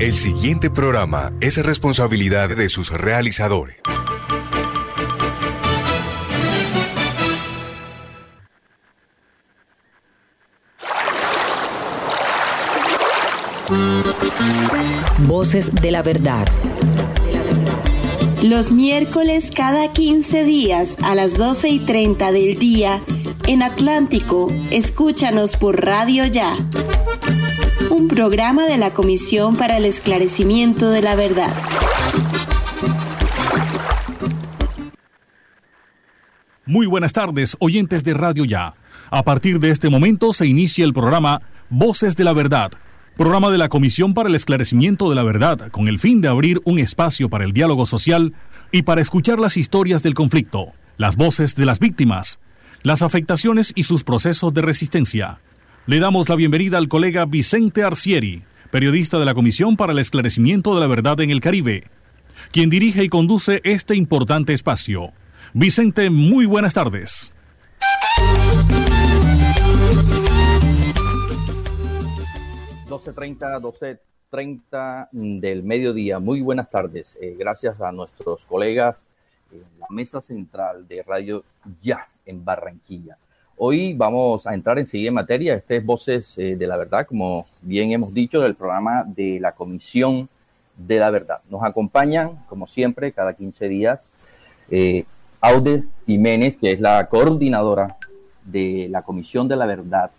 El siguiente programa es responsabilidad de sus realizadores. Voces de la verdad. Los miércoles cada 15 días a las 12 y 30 del día en Atlántico, escúchanos por Radio Ya. Un programa de la Comisión para el Esclarecimiento de la Verdad. Muy buenas tardes, oyentes de Radio Ya. A partir de este momento se inicia el programa Voces de la Verdad programa de la Comisión para el Esclarecimiento de la Verdad, con el fin de abrir un espacio para el diálogo social y para escuchar las historias del conflicto, las voces de las víctimas, las afectaciones y sus procesos de resistencia. Le damos la bienvenida al colega Vicente Arcieri, periodista de la Comisión para el Esclarecimiento de la Verdad en el Caribe, quien dirige y conduce este importante espacio. Vicente, muy buenas tardes. 12.30, 12.30 del mediodía. Muy buenas tardes. Eh, gracias a nuestros colegas en la mesa central de Radio Ya en Barranquilla. Hoy vamos a entrar enseguida en materia. Este es Voces eh, de la Verdad, como bien hemos dicho, del programa de la Comisión de la Verdad. Nos acompañan, como siempre, cada 15 días, eh, Aude Jiménez, que es la coordinadora de la Comisión de la Verdad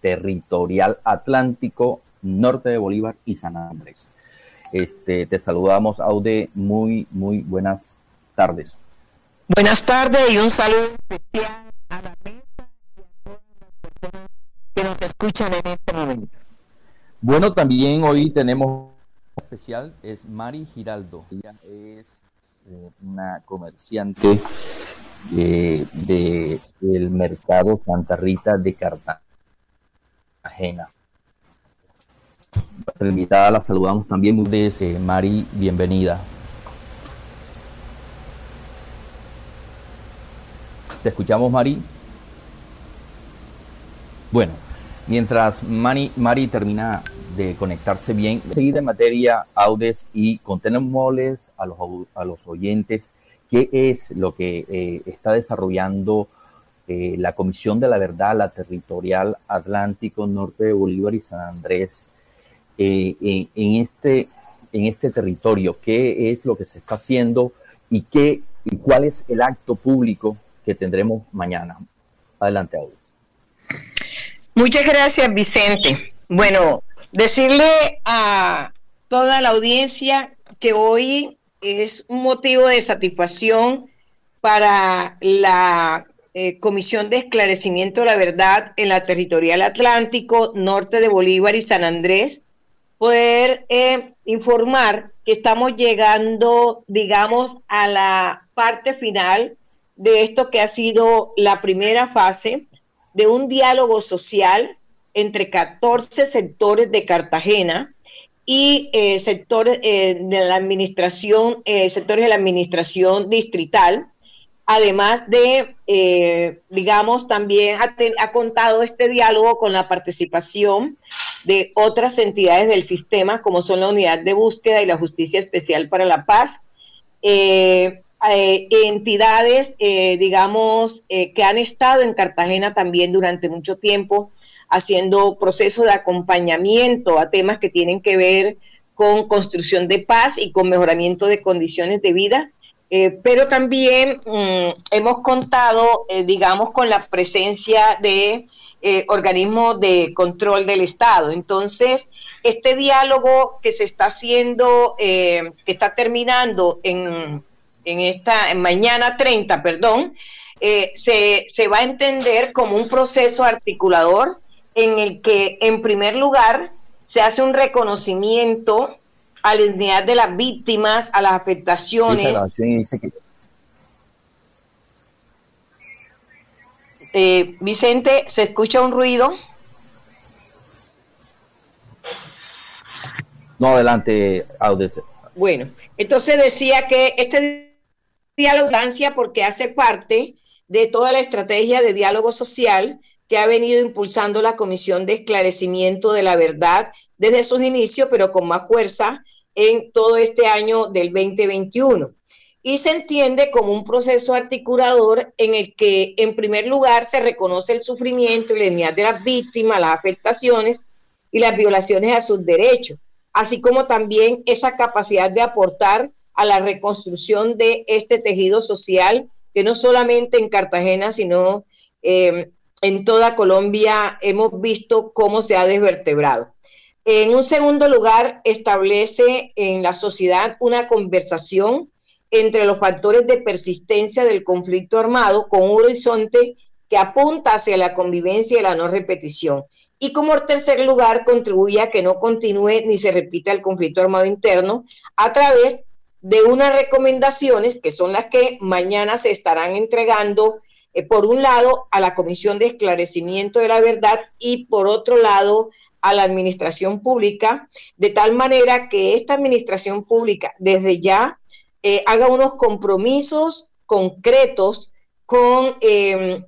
territorial atlántico norte de Bolívar y San Andrés. Este, te saludamos, Aude. Muy, muy buenas tardes. Buenas tardes y un saludo especial a la que nos escuchan en este momento. Bueno, también hoy tenemos especial, es Mari Giraldo. Ella es eh, una comerciante eh, del mercado Santa Rita de Cartagena. Nuestra invitada la saludamos también muy de Mari, bienvenida. ¿Te escuchamos, Mari? Bueno, mientras Mari, Mari termina de conectarse bien, seguir en materia, Audes, y contémosles a los, a los oyentes qué es lo que eh, está desarrollando eh, la Comisión de la Verdad, la Territorial Atlántico Norte de Bolívar y San Andrés, eh, en, este, en este territorio, qué es lo que se está haciendo y, qué, y cuál es el acto público que tendremos mañana. Adelante, Audes. Muchas gracias, Vicente. Bueno, decirle a toda la audiencia que hoy es un motivo de satisfacción para la eh, Comisión de Esclarecimiento de la Verdad en la Territorial Atlántico, norte de Bolívar y San Andrés, poder eh, informar que estamos llegando, digamos, a la parte final de esto que ha sido la primera fase de un diálogo social entre 14 sectores de Cartagena y eh, sectores de la administración, sectores de la administración distrital, además de, eh, digamos, también ha, contado este diálogo con la participación de otras entidades del sistema, como son la Unidad de Búsqueda y la Justicia Especial para la Paz, eh, eh, entidades, digamos, que han estado en Cartagena también durante mucho tiempo, haciendo procesos de acompañamiento a temas que tienen que ver con construcción de paz y con mejoramiento de condiciones de vida eh, pero también mm, hemos contado, eh, digamos, con la presencia de eh, organismos de control del Estado. Entonces, este diálogo que se está haciendo, que está terminando en, en esta, en mañana 30, perdón, se, se va a entender como un proceso articulador en el que, en primer lugar, se hace un reconocimiento a la dignidad de las víctimas, a las afectaciones. Eh, Vicente, ¿se escucha un ruido? No, adelante. Bueno, entonces decía que este diálogo porque hace parte de toda la estrategia de diálogo social que ha venido impulsando la Comisión de Esclarecimiento de la Verdad desde sus inicios, pero con más fuerza en todo este año del 2021. Y se entiende como un proceso articulador en el que, en primer lugar, se reconoce el sufrimiento y la dignidad de las víctimas, las afectaciones y las violaciones a sus derechos, así como también esa capacidad de aportar a la reconstrucción de este tejido social, que no solamente en Cartagena, sino eh, en toda Colombia hemos visto cómo se ha desvertebrado. En un segundo lugar, establece en la sociedad una conversación entre los factores de persistencia del conflicto armado con un horizonte que apunta hacia la convivencia y la no repetición. Y como tercer lugar, contribuye a que no continúe ni se repita el conflicto armado interno a través de unas recomendaciones que son las que mañana se estarán entregando, eh, por un lado, a la Comisión de Esclarecimiento de la Verdad y por otro lado, a la administración pública, de tal manera que esta administración pública desde ya eh, haga unos compromisos concretos con em,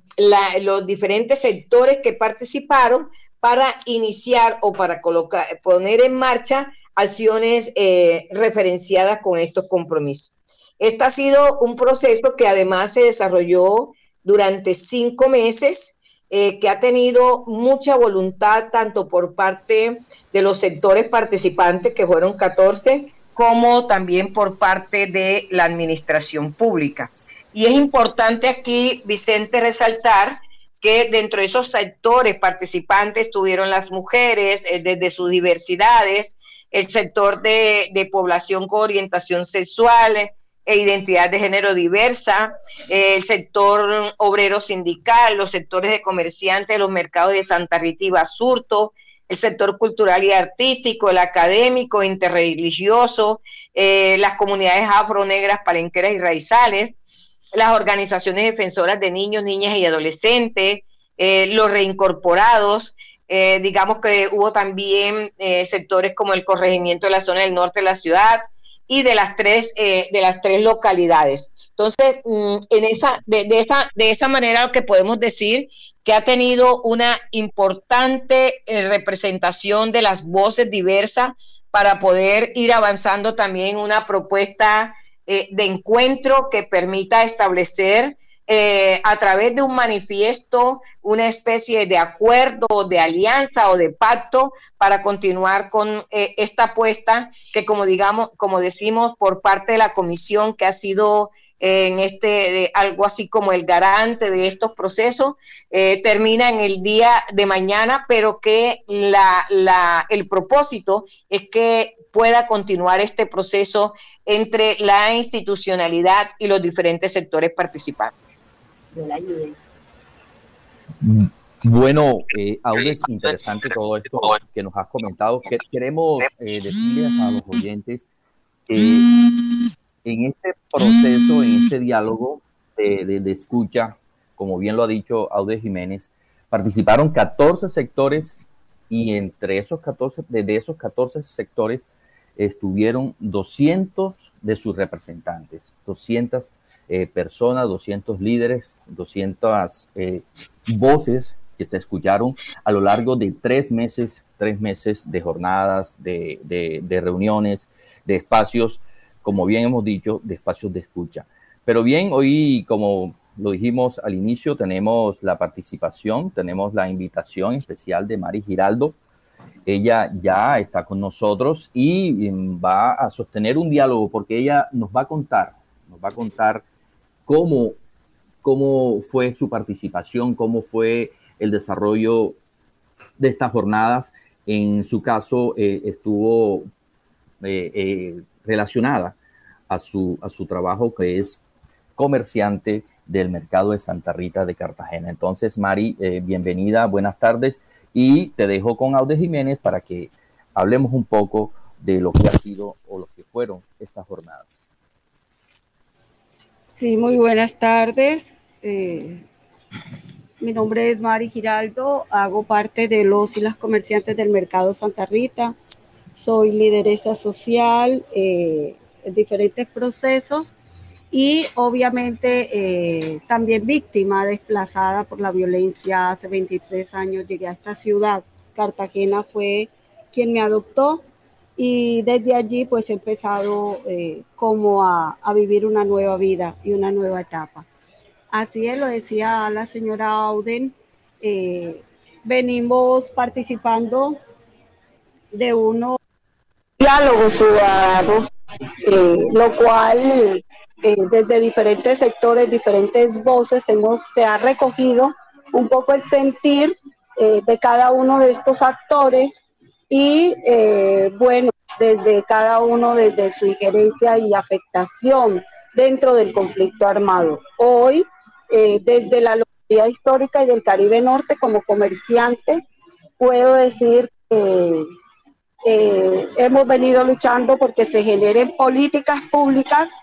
los diferentes sectores que participaron para iniciar o para colocar, poner en marcha acciones eh, referenciadas con estos compromisos. Este ha sido un proceso que además se desarrolló durante cinco meses, eh, que ha tenido mucha voluntad tanto por parte de los sectores participantes, que fueron 14, como también por parte de la administración pública. Y es importante aquí, Vicente, resaltar que dentro de esos sectores participantes tuvieron las mujeres eh, desde sus diversidades, el sector de, población con orientación sexual e identidad de género diversa, el sector obrero sindical, los sectores de comerciantes, los mercados de Santa Rita y Basurto, el sector cultural y artístico, el académico, interreligioso, eh, las comunidades afro-negras, palenqueras y raizales, las organizaciones defensoras de niños, niñas y adolescentes, eh, los reincorporados, eh, digamos que hubo también eh, sectores como el corregimiento de la zona del norte de la ciudad y de las tres, de las tres localidades. Entonces, mm, en esa, de, esa, de esa manera lo que podemos decir que ha tenido una importante representación de las voces diversas para poder ir avanzando también una propuesta eh, de encuentro que permita establecer eh, a través de un manifiesto una especie de acuerdo, de alianza o de pacto para continuar con eh, esta apuesta que como digamos, como decimos por parte de la comisión que ha sido en este algo así como el garante de estos procesos termina en el día de mañana, pero que el propósito es que pueda continuar este proceso entre la institucionalidad y los diferentes sectores participantes. Mm, bueno, eh, aún es interesante todo esto que nos has comentado. Que queremos eh, decirles a los oyentes que en este proceso, en este diálogo de, escucha, como bien lo ha dicho Aude Jiménez, participaron 14 sectores y entre esos 14, de esos 14 sectores, estuvieron 200 de sus representantes, 200 eh, personas, 200 líderes, 200 eh, voces que se escucharon a lo largo de tres meses, tres meses de jornadas, de, de reuniones, de espacios, como bien hemos dicho, de espacios de escucha. Pero bien, hoy, como lo dijimos al inicio, tenemos la participación, tenemos la invitación especial de Mari Giraldo, ella ya está con nosotros y va a sostener un diálogo porque ella nos va a contar, nos va a contar cómo, cómo fue su participación, cómo fue el desarrollo de estas jornadas. En su caso, eh, estuvo eh, eh, relacionada a su, a su trabajo que es comerciante del mercado de Santa Rita de Cartagena. Entonces, Mari, bienvenida, buenas tardes y te dejo con Aude Jiménez para que hablemos un poco de lo que ha sido o lo que fueron estas jornadas. Sí, muy buenas tardes. Eh, mi nombre es Mari Giraldo, hago parte de los y las comerciantes del Mercado Santa Rita. Soy lideresa social eh, en diferentes procesos y obviamente eh, también víctima desplazada por la violencia. Hace 23 años llegué a esta ciudad. Cartagena fue quien me adoptó y desde allí pues he empezado eh, como a, vivir una nueva vida y una nueva etapa. Así es, lo decía la señora Auden, eh, venimos participando de unos diálogos ciudadanos, eh, lo cual desde diferentes sectores, diferentes voces, hemos, se ha recogido un poco el sentir de cada uno de estos actores y eh, bueno, desde cada uno, desde su injerencia y afectación dentro del conflicto armado. Hoy, eh, desde la localidad histórica y del Caribe Norte, como comerciante, puedo decir que eh, hemos venido luchando porque se generen políticas públicas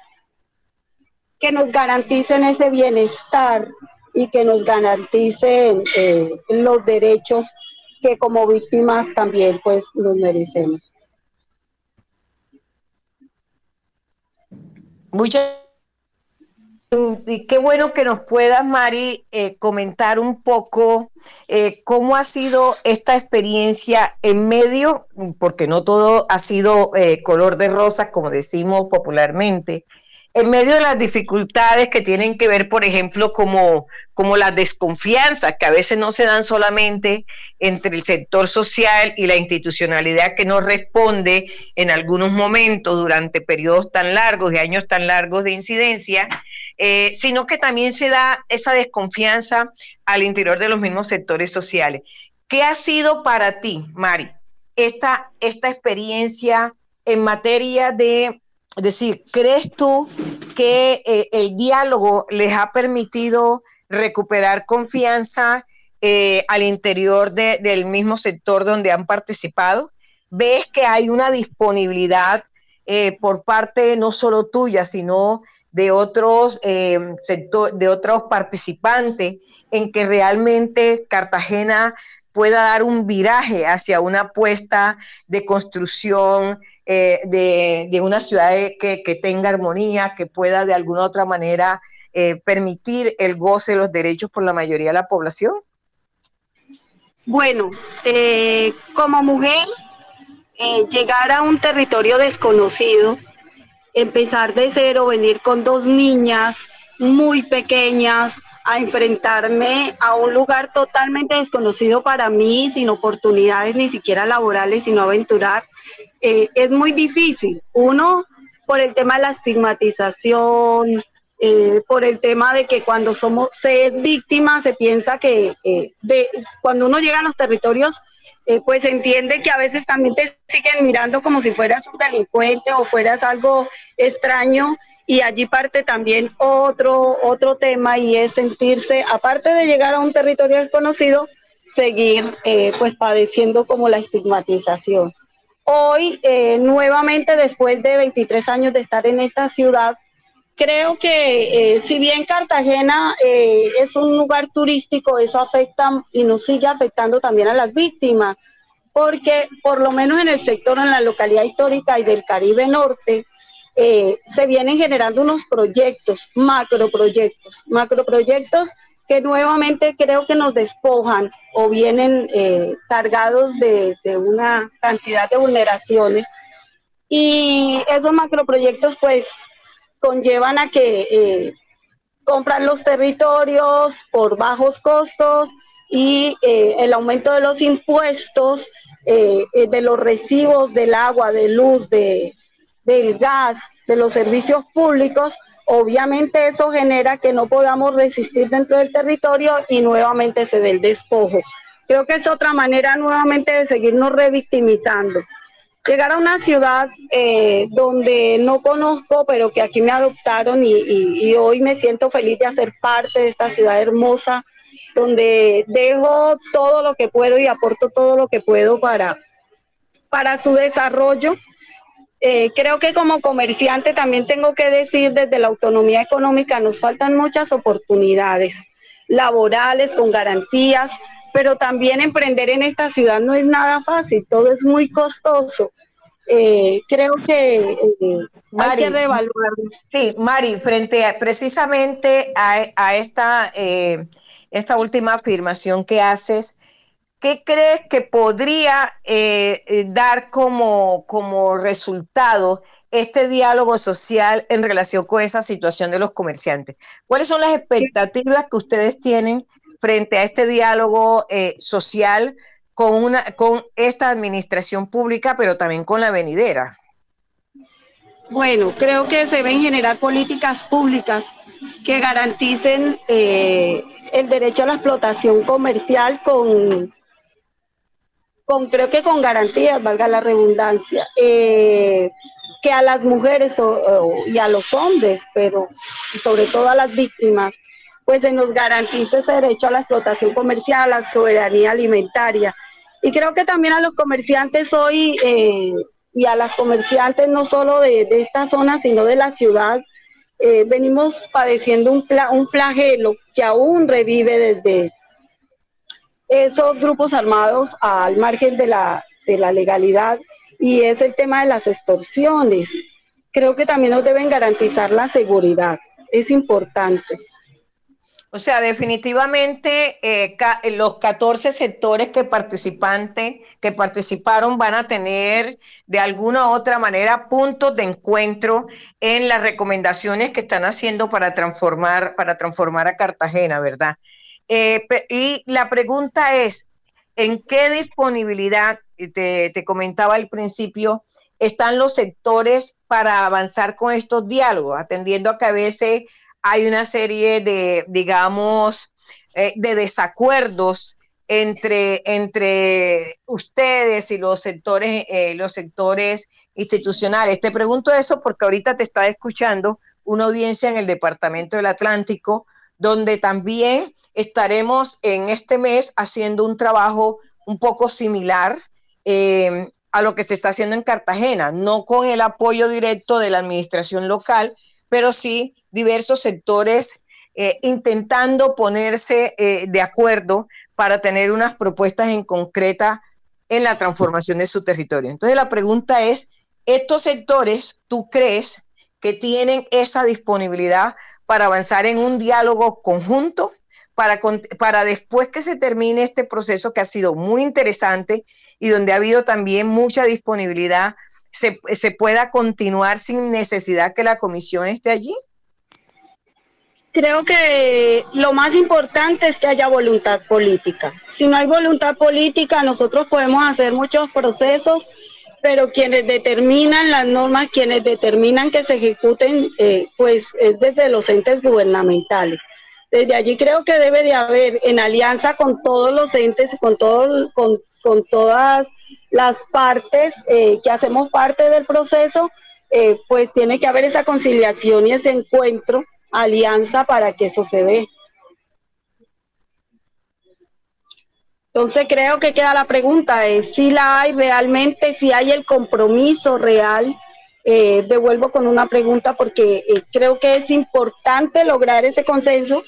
que nos garanticen ese bienestar y que nos garanticen los derechos que como víctimas también pues nos merecemos. Muchas y qué bueno que nos puedas, Mari, eh, comentar un poco eh, cómo ha sido esta experiencia en medio, porque no todo ha sido eh, color de rosa, como decimos popularmente, en medio de las dificultades que tienen que ver, por ejemplo, como, como las desconfianzas que a veces no se dan solamente entre el sector social y la institucionalidad que no responde en algunos momentos durante periodos tan largos y años tan largos de incidencia, eh, sino que también se da esa desconfianza al interior de los mismos sectores sociales. ¿Qué ha sido para ti, Mari, esta, esta experiencia en materia de es decir, ¿crees tú que eh, el diálogo les ha permitido recuperar confianza eh, al interior del mismo sector donde han participado? ¿Ves que hay una disponibilidad eh, por parte no solo tuya, sino de otros de otros participantes en que realmente Cartagena pueda dar un viraje hacia una apuesta de construcción eh, de, una ciudad que, tenga armonía, que pueda de alguna otra manera eh, permitir el goce de los derechos por la mayoría de la población? Bueno, eh, como mujer, llegar a un territorio desconocido, empezar de cero, venir con dos niñas muy pequeñas, a enfrentarme a un lugar totalmente desconocido para mí, sin oportunidades ni siquiera laborales, sino aventurar, eh, es muy difícil. Uno, por el tema de la estigmatización, eh, por el tema de que cuando somos, se es víctima, se piensa que eh, de, cuando uno llega a los territorios, pues se entiende que a veces también te siguen mirando como si fueras un delincuente o fueras algo extraño. Y allí parte también otro, otro tema y es sentirse, aparte de llegar a un territorio desconocido, seguir pues padeciendo como la estigmatización. Hoy, eh, nuevamente, después de 23 años de estar en esta ciudad, creo que eh, si bien Cartagena eh, es un lugar turístico, eso afecta y nos sigue afectando también a las víctimas, porque por lo menos en el sector, en la localidad histórica y del Caribe Norte, se vienen generando unos proyectos, macroproyectos, macroproyectos que nuevamente creo que nos despojan o vienen eh, cargados de, una cantidad de vulneraciones. Y esos macroproyectos pues conllevan a que eh, compran los territorios por bajos costos y eh, el aumento de los impuestos, de los recibos del agua, de luz, de, del gas, de los servicios públicos, obviamente eso genera que no podamos resistir dentro del territorio y nuevamente se dé el despojo. Creo que es otra manera nuevamente de seguirnos revictimizando. Llegar a una ciudad eh, donde no conozco, pero que aquí me adoptaron y, hoy me siento feliz de hacer parte de esta ciudad hermosa, donde dejo todo lo que puedo y aporto todo lo que puedo para, para su desarrollo eh, creo que como comerciante también tengo que decir desde la autonomía económica nos faltan muchas oportunidades laborales con garantías, pero también emprender en esta ciudad no es nada fácil, todo es muy costoso. Eh, creo que eh, hay que reevaluar. Sí, Mari, frente a, precisamente a, esta, esta última afirmación que haces, ¿qué crees que podría eh, eh, dar como, como resultado este diálogo social en relación con esa situación de los comerciantes? ¿Cuáles son las expectativas que ustedes tienen frente a este diálogo eh, social con, una, con esta administración pública, pero también con la venidera? Bueno, creo que se deben generar políticas públicas que garanticen eh, el derecho a la explotación comercial con, con creo que con garantías, valga la redundancia, eh, que a las mujeres y a los hombres, pero sobre todo a las víctimas, pues se nos garantice ese derecho a la explotación comercial, a la soberanía alimentaria. Y creo que también a los comerciantes hoy eh, y a las comerciantes no solo de, de, esta zona, sino de la ciudad, eh, venimos padeciendo un, un flagelo que aún revive desde esos grupos armados al margen de la, de la legalidad y es el tema de las extorsiones. Creo que también nos deben garantizar la seguridad, es importante. O sea, definitivamente eh, los 14 sectores que, participantes, que participaron van a tener de alguna u otra manera puntos de encuentro en las recomendaciones que están haciendo para transformar, para transformar a Cartagena, ¿verdad? Eh, y la pregunta es, ¿en qué disponibilidad, te, te comentaba al principio, están los sectores para avanzar con estos diálogos, atendiendo a que a veces hay una serie de, digamos, eh, de desacuerdos entre, entre ustedes y los sectores, eh, los sectores institucionales. Te pregunto eso porque ahorita te está escuchando una audiencia en el Departamento del Atlántico, donde también estaremos en este mes haciendo un trabajo un poco similar eh, a lo que se está haciendo en Cartagena, no con el apoyo directo de la administración local, pero sí diversos sectores eh, intentando ponerse eh, de acuerdo para tener unas propuestas en concreta en la transformación de su territorio. Entonces la pregunta es, ¿estos sectores tú crees que tienen esa disponibilidad para avanzar en un diálogo conjunto? Para, para después que se termine este proceso que ha sido muy interesante y donde ha habido también mucha disponibilidad, se, se pueda continuar sin necesidad que la comisión esté allí? creo que lo más importante es que haya voluntad política. Si no hay voluntad política, nosotros podemos hacer muchos procesos, pero quienes determinan las normas, quienes determinan que se ejecuten, eh, pues es desde los entes gubernamentales. Desde allí creo que debe de haber, en alianza con todos los entes, con, todo, con, con todas las partes eh, que hacemos parte del proceso, eh, pues tiene que haber esa conciliación y ese encuentro alianza para que eso se dé. Entonces creo que queda la pregunta es si la hay realmente, si hay el compromiso real. Eh, devuelvo con una pregunta porque eh, creo que es importante lograr ese consenso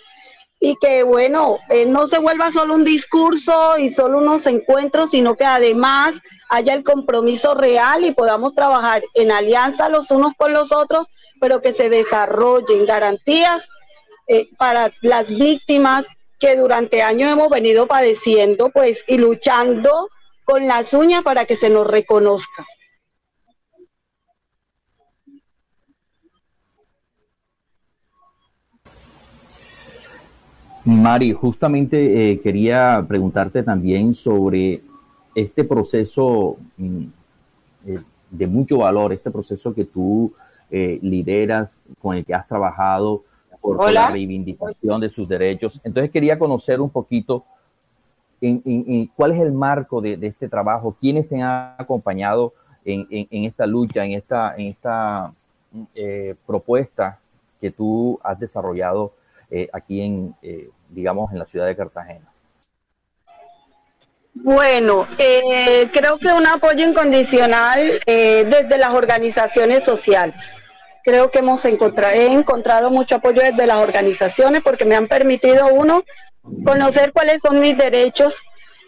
y que, bueno, eh, no se vuelva solo un discurso y solo unos encuentros, sino que además haya el compromiso real y podamos trabajar en alianza los unos con los otros pero que se desarrollen garantías para las víctimas que durante años hemos venido padeciendo, pues, y luchando con las uñas para que se nos reconozca. Mari, justamente eh, quería preguntarte también sobre este proceso mm, eh, de mucho valor, este proceso que tú eh, lideras, con el que has trabajado por la reivindicación de sus derechos. Entonces quería conocer un poquito en, cuál es el marco de, este trabajo, quiénes te han acompañado en, esta lucha, en esta, en esta eh, propuesta que tú has desarrollado eh, aquí en, digamos, en la ciudad de Cartagena. Bueno, creo que un apoyo incondicional desde las organizaciones sociales creo que hemos encontrado, mucho apoyo desde las organizaciones porque me han permitido, uno, conocer cuáles son mis derechos,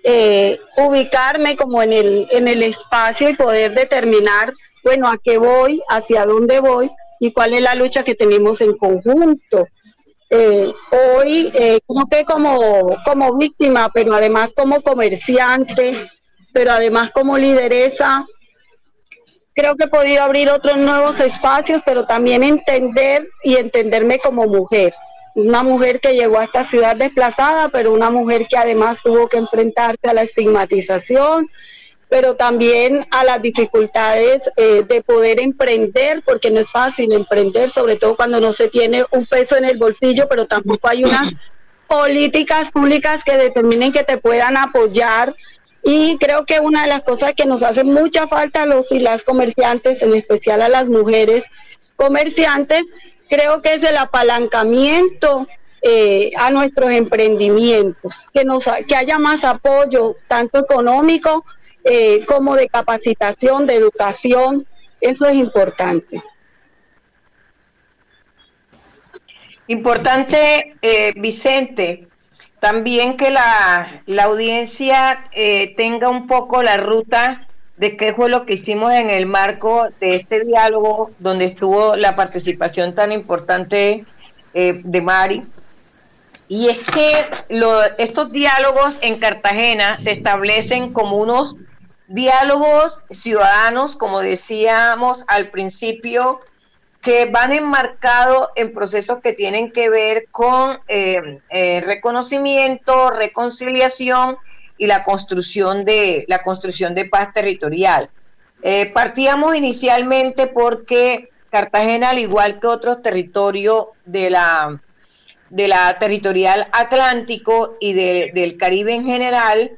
eh, ubicarme como en el, en el espacio y poder determinar, bueno, a qué voy, hacia dónde voy y cuál es la lucha que tenemos en conjunto. eh, hoy eh, creo que como víctima, pero además como comerciante, pero además como lideresa, creo que he podido abrir otros nuevos espacios, pero también entender y entenderme como mujer. Una mujer que llegó a esta ciudad desplazada, pero una mujer que además tuvo que enfrentarse a la estigmatización, pero también a las dificultades eh, de poder emprender, porque no es fácil emprender, sobre todo cuando no se tiene un peso en el bolsillo, pero tampoco hay unas políticas públicas que determinen que te puedan apoyar. Y creo que una de las cosas que nos hace mucha falta a los y las comerciantes, en especial a las mujeres comerciantes, creo que es el apalancamiento eh, a nuestros emprendimientos, que, nos, que haya más apoyo, tanto económico eh, como de capacitación, de educación, eso es importante. Importante, eh, Vicente, también que la, la audiencia eh, tenga un poco la ruta de qué fue lo que hicimos en el marco de este diálogo donde estuvo la participación tan importante de Mari. Y es que estos diálogos en Cartagena se establecen como unos diálogos ciudadanos, como decíamos al principio, que van enmarcados en procesos que tienen que ver con eh, eh, reconocimiento, reconciliación y la construcción de la construcción de paz territorial. Eh, partíamos inicialmente porque Cartagena, al igual que otros territorios de la, de la territorial Atlántico y del Caribe en general,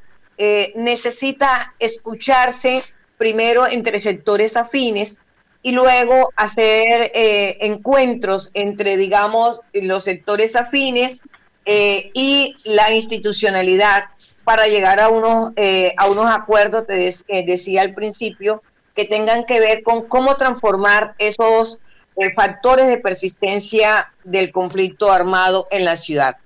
necesita escucharse primero entre sectores afines y luego hacer eh, encuentros entre, digamos, los sectores afines eh, y la institucionalidad para llegar a unos, a unos acuerdos, te decía al principio, que tengan que ver con cómo transformar esos factores de persistencia del conflicto armado en la ciudad.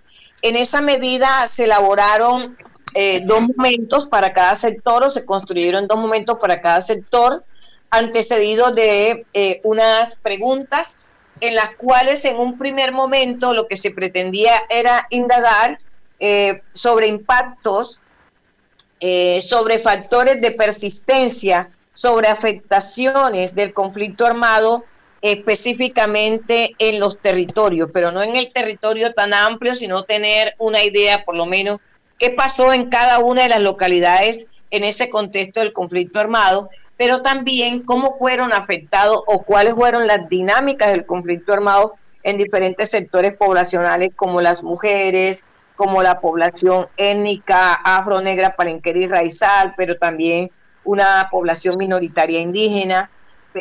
En esa medida se elaboraron eh, dos momentos para cada sector o se construyeron dos momentos para cada sector antecedidos de eh, unas preguntas en las cuales en un primer momento lo que se pretendía era indagar eh, sobre impactos, sobre factores de persistencia, sobre afectaciones del conflicto armado específicamente en los territorios, pero no en el territorio tan amplio, sino tener una idea por lo menos qué pasó en cada una de las localidades en ese contexto del conflicto armado, pero también cómo fueron afectados o cuáles fueron las dinámicas del conflicto armado en diferentes sectores poblacionales como las mujeres, como la población étnica afro-negra, palenquera y raizal, pero también una población minoritaria indígena,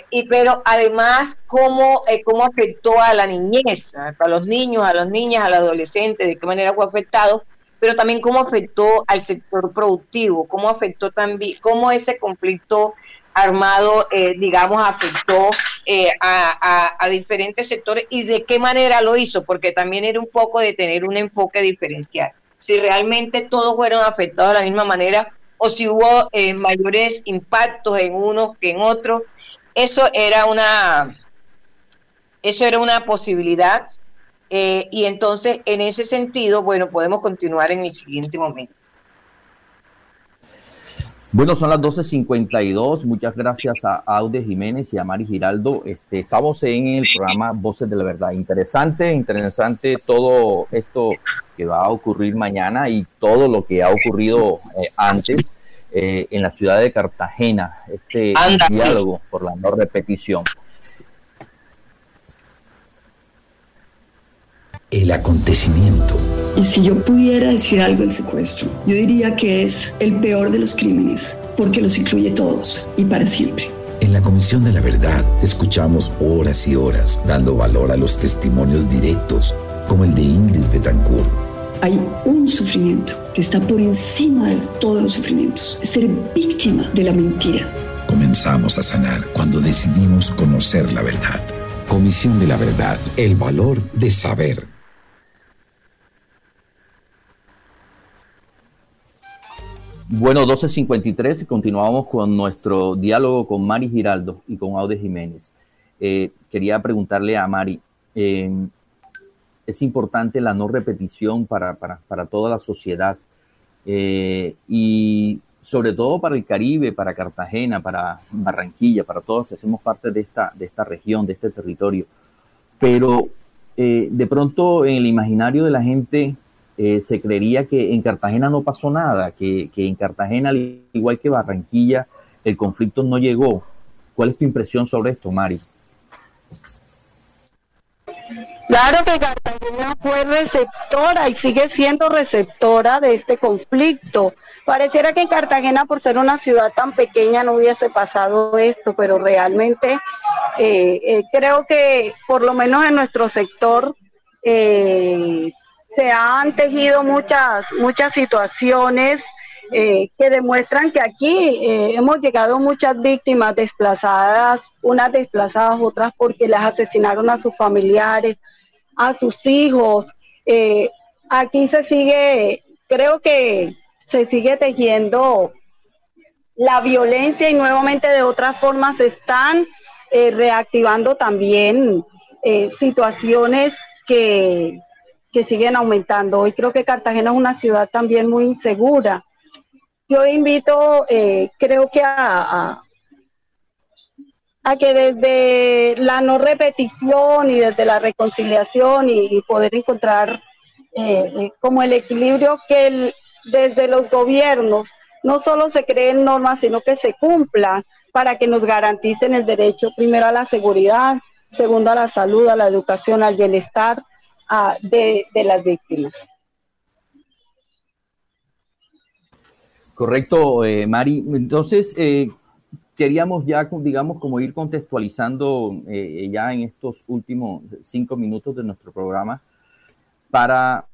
y pero además cómo, eh, cómo afectó a la niñez, a los niños, a las niñas, a los adolescentes, de qué manera fue afectado, pero también cómo afectó al sector productivo, cómo afectó también, cómo ese conflicto armado, eh, digamos, afectó eh, a, diferentes sectores y de qué manera lo hizo, porque también era un poco de tener un enfoque diferencial. Si realmente todos fueron afectados de la misma manera o si hubo eh, mayores impactos en unos que en otros, eso era una, eso era una posibilidad eh, y entonces, en ese sentido, bueno, podemos continuar en el siguiente momento. Bueno, son las 12.52. Muchas gracias a Aude Jiménez y a Mari Giraldo. Este, estamos en el programa Voces de la Verdad. Interesante, interesante todo esto que va a ocurrir mañana y todo lo que ha ocurrido eh, antes eh, en la ciudad de Cartagena. Este diálogo por la no repetición. El acontecimiento. Y si yo pudiera decir algo del secuestro, yo diría que es el peor de los crímenes, porque los incluye todos y para siempre. En la Comisión de la Verdad escuchamos horas y horas dando valor a los testimonios directos, como el de Ingrid Betancourt. Hay un sufrimiento que está por encima de todos los sufrimientos, ser víctima de la mentira. Comenzamos a sanar cuando decidimos conocer la verdad. Comisión de la Verdad, el valor de saber. Bueno, 12.53 y continuamos con nuestro diálogo con Mari Giraldo y con Aude Jiménez. Eh, quería preguntarle a Mari, es importante la no repetición para, para, toda la sociedad eh, y sobre todo para el Caribe, para Cartagena, para Barranquilla, para todos que hacemos parte de esta, de esta región, de este territorio. Pero eh, de pronto en el imaginario de la gente eh, se creería que en Cartagena no pasó nada, que, que en Cartagena, al igual que Barranquilla, el conflicto no llegó. ¿Cuál es tu impresión sobre esto, Mari? Claro que Cartagena fue receptora y sigue siendo receptora de este conflicto. Pareciera que en Cartagena, por ser una ciudad tan pequeña, no hubiese pasado esto, pero realmente eh, eh, creo que por lo menos en nuestro sector eh, se han tejido muchas, muchas situaciones que demuestran que aquí hemos llegado muchas víctimas desplazadas, unas desplazadas, otras porque las asesinaron a sus familiares, a sus hijos. Eh, aquí se sigue, creo que se sigue tejiendo la violencia y nuevamente de otras formas se están eh, reactivando también eh, situaciones que, que siguen aumentando. Hoy creo que Cartagena es una ciudad también muy insegura. Yo invito, creo que a, que desde la no repetición y desde la reconciliación y, poder encontrar eh, eh, como el equilibrio que desde los gobiernos no solo se creen normas, sino que se cumplan para que nos garanticen el derecho primero a la seguridad, segundo a la salud, a la educación, al bienestar de, las víctimas. Correcto, eh, Mari. Entonces, queríamos ya, digamos, como ir contextualizando eh, ya en estos últimos cinco minutos de nuestro programa para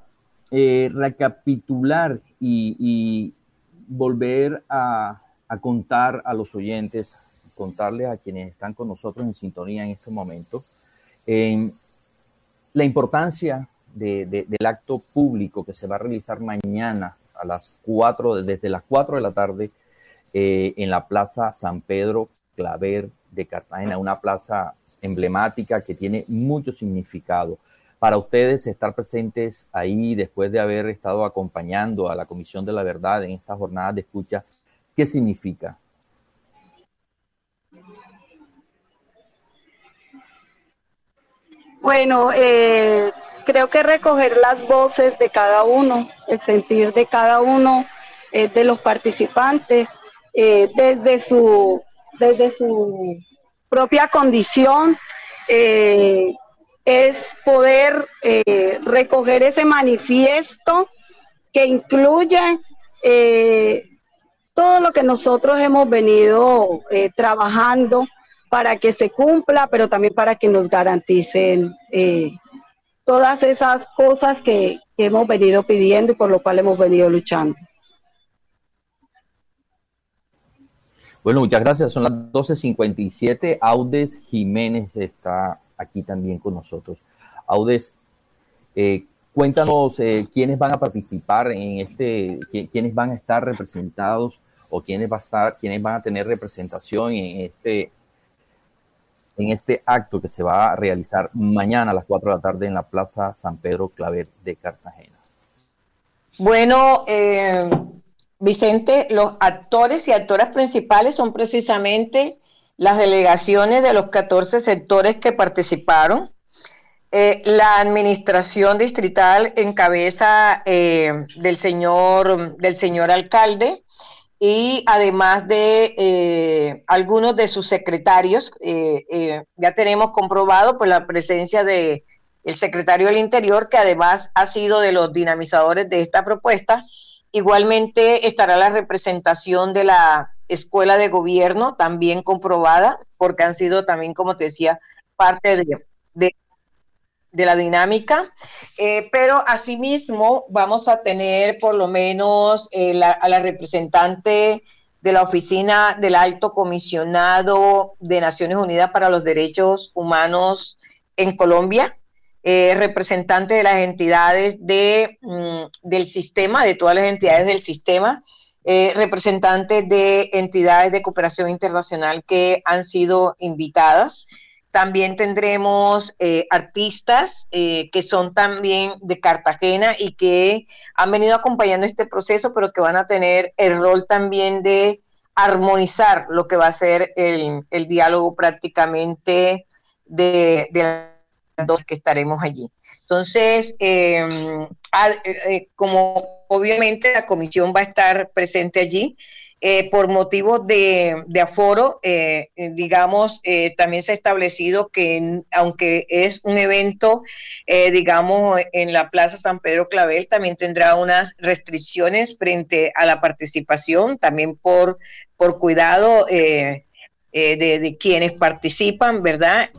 eh, recapitular y, volver a, contar a los oyentes, contarles a quienes están con nosotros en sintonía en este momento, la importancia del acto público que se va a realizar mañana a las cuatro, desde las cuatro de la tarde eh, en la Plaza San Pedro Claver de Cartagena, una plaza emblemática que tiene mucho significado. Para ustedes estar presentes ahí después de haber estado acompañando a la Comisión de la Verdad en esta jornada de escucha, ¿qué significa? Bueno, eh, creo que recoger las voces de cada uno, el sentir de cada uno eh, de los participantes, eh, desde, su, desde su propia condición, eh, es poder recoger ese manifiesto que incluye todo lo que nosotros hemos venido trabajando para que se cumpla, pero también para que nos garanticen todas esas cosas que, que hemos venido pidiendo y por lo cual hemos venido luchando. Bueno, muchas gracias. Son las 12.57. Audes Jiménez está aquí también con nosotros. Audes, eh, cuéntanos eh, quiénes van a participar en este, quiénes van a estar representados o quiénes va a estar, quiénes van a tener representación en este, en este acto que se va a realizar mañana a las 4 de la tarde en la Plaza San Pedro Claver de Cartagena. Bueno, eh, Vicente, los actores y actoras principales son precisamente las delegaciones de los 14 sectores que participaron. Eh, la administración distrital en cabeza eh, del, señor, del señor alcalde y además de eh, algunos de sus secretarios. ya tenemos comprobado por pues, la presencia de el secretario del Interior, que además ha sido de los dinamizadores de esta propuesta, Igualmente estará la representación de la escuela de gobierno, también comprobada, porque han sido también, como te decía, parte de, de, la dinámica. Eh, pero asimismo vamos a tener por lo menos eh, a la representante de la Oficina del Alto Comisionado de Naciones Unidas para los Derechos Humanos en Colombia, eh, representante de las entidades de, mm, del sistema, de todas las entidades del sistema, representantes de entidades de cooperación internacional que han sido invitadas. También tendremos eh, artistas eh, que son también de Cartagena y que han venido acompañando este proceso, pero que van a tener el rol también de armonizar lo que va a ser el, diálogo prácticamente de, de dos que estaremos allí. Entonces, em, eh, como obviamente la comisión va a estar presente allí, eh, por motivos de, aforo, eh, digamos, eh, también se ha establecido que aunque es un evento, digamos, en la Plaza San Pedro Clavel, también tendrá unas restricciones frente a la participación, también por, por cuidado. de, de, quienes participan, ¿verdad?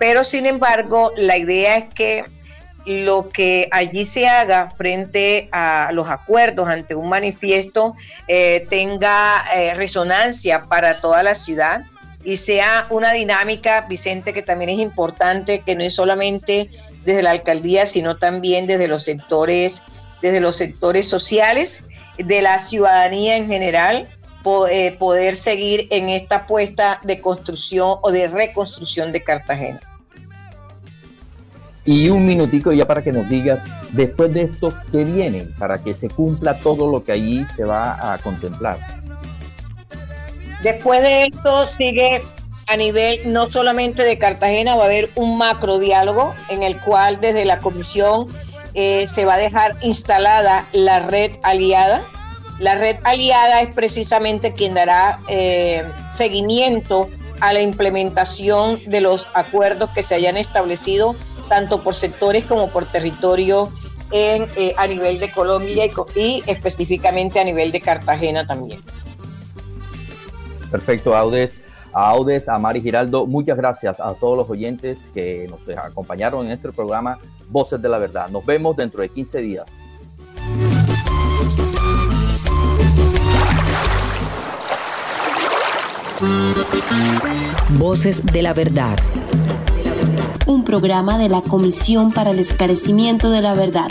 pero sin embargo, la idea es que lo que allí se haga frente a los acuerdos ante un manifiesto eh, tenga eh, resonancia para toda la ciudad y sea una dinámica, Vicente, que también es importante, que no es solamente desde la alcaldía, sino también desde los sectores, desde los sectores sociales, de la ciudadanía en general, eh, poder seguir en esta apuesta de construcción o de reconstrucción de Cartagena. Y un minutico ya para que nos digas, después de esto, ¿qué viene para que se cumpla todo lo que allí se va a contemplar? Después de esto sigue a nivel no solamente de Cartagena, va a haber un macro diálogo en el cual desde la comisión eh, se va a dejar instalada la red aliada. La red aliada es precisamente quien dará eh, seguimiento a la implementación de los acuerdos que se hayan establecido tanto por sectores como por territorio en, eh, a nivel de Colombia y, específicamente a nivel de Cartagena también. Perfecto, Audes. A Audes, a Mari Giraldo, muchas gracias a todos los oyentes que nos acompañaron en este programa Voces de la Verdad. Nos vemos dentro de 15 días. Voces de la Verdad un programa de la Comisión para el Esclarecimiento de la Verdad.